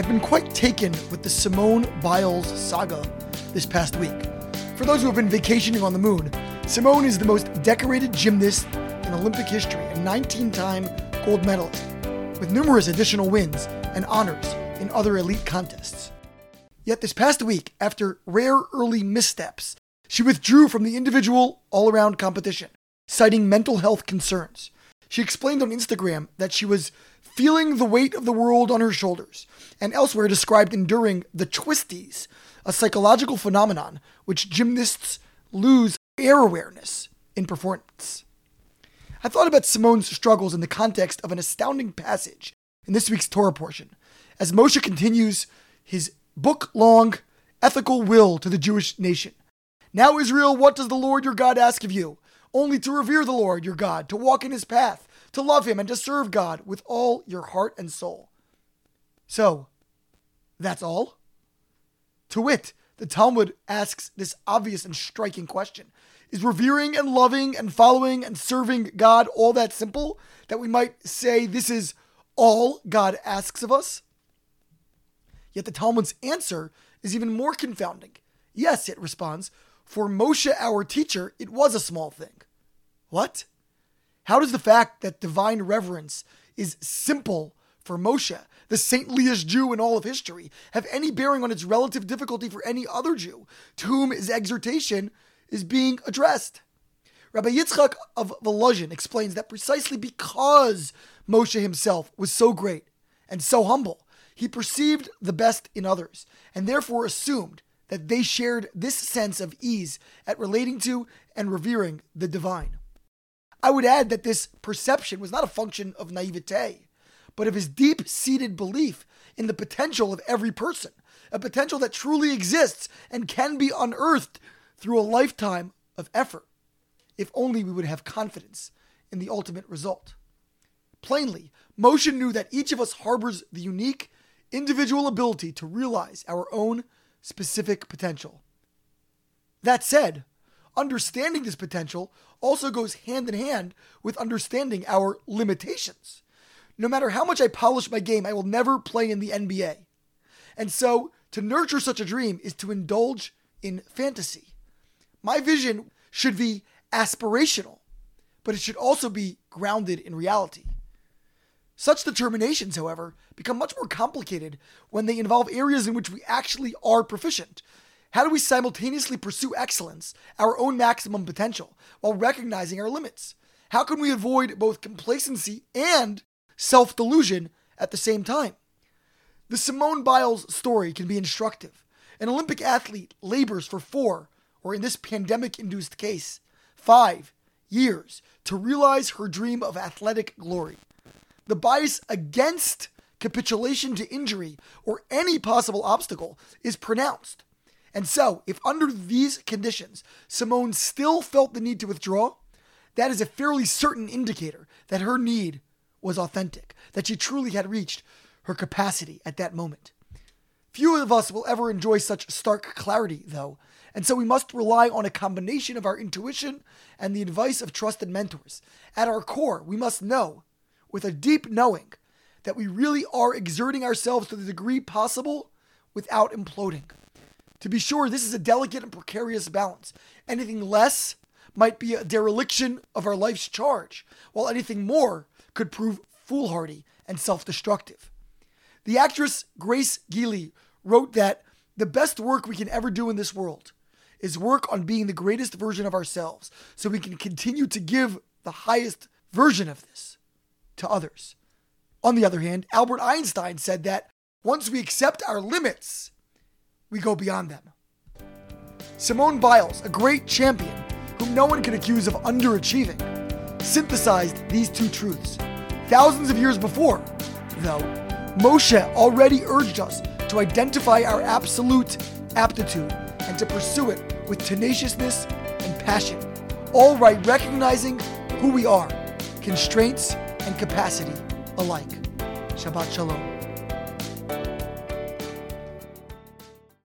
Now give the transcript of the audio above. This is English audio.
I've been quite taken with the Simone Biles saga this past week. For those who have been vacationing on the moon, Simone is the most decorated gymnast in Olympic history a 19 time gold medalist, with numerous additional wins and honors in other elite contests. Yet this past week, after rare early missteps, she withdrew from the individual all around competition, citing mental health concerns. She explained on Instagram that she was feeling the weight of the world on her shoulders, and elsewhere described enduring the twisties, a psychological phenomenon which gymnasts lose air awareness in performance. I thought about Simone's struggles in the context of an astounding passage in this week's Torah portion, as Moshe continues his book long ethical will to the Jewish nation. Now, Israel, what does the Lord your God ask of you? Only to revere the Lord your God, to walk in his path, to love him, and to serve God with all your heart and soul. So, that's all? To wit, the Talmud asks this obvious and striking question Is revering and loving and following and serving God all that simple that we might say this is all God asks of us? Yet the Talmud's answer is even more confounding. Yes, it responds, for Moshe, our teacher, it was a small thing. What? How does the fact that divine reverence is simple for Moshe, the saintliest Jew in all of history, have any bearing on its relative difficulty for any other Jew to whom his exhortation is being addressed? Rabbi Yitzchak of Volozhin explains that precisely because Moshe himself was so great and so humble, he perceived the best in others and therefore assumed that they shared this sense of ease at relating to and revering the divine. I would add that this perception was not a function of naivete, but of his deep seated belief in the potential of every person, a potential that truly exists and can be unearthed through a lifetime of effort, if only we would have confidence in the ultimate result. Plainly, Moshe knew that each of us harbors the unique, individual ability to realize our own specific potential. That said, understanding this potential also goes hand in hand with understanding our limitations. No matter how much I polish my game, I will never play in the NBA. And so, to nurture such a dream is to indulge in fantasy. My vision should be aspirational, but it should also be grounded in reality. Such determinations, however, become much more complicated when they involve areas in which we actually are proficient, how do we simultaneously pursue excellence, our own maximum potential, while recognizing our limits? How can we avoid both complacency and self delusion at the same time? The Simone Biles story can be instructive. An Olympic athlete labors for four, or in this pandemic induced case, five years to realize her dream of athletic glory. The bias against capitulation to injury or any possible obstacle is pronounced. And so, if under these conditions Simone still felt the need to withdraw, that is a fairly certain indicator that her need was authentic, that she truly had reached her capacity at that moment. Few of us will ever enjoy such stark clarity, though, and so we must rely on a combination of our intuition and the advice of trusted mentors. At our core, we must know, with a deep knowing, that we really are exerting ourselves to the degree possible without imploding. To be sure, this is a delicate and precarious balance. Anything less might be a dereliction of our life's charge, while anything more could prove foolhardy and self destructive. The actress Grace Gealey wrote that the best work we can ever do in this world is work on being the greatest version of ourselves so we can continue to give the highest version of this to others. On the other hand, Albert Einstein said that once we accept our limits, we go beyond them. Simone Biles, a great champion whom no one could accuse of underachieving, synthesized these two truths. Thousands of years before, though, Moshe already urged us to identify our absolute aptitude and to pursue it with tenaciousness and passion, all right recognizing who we are, constraints and capacity alike. Shabbat Shalom.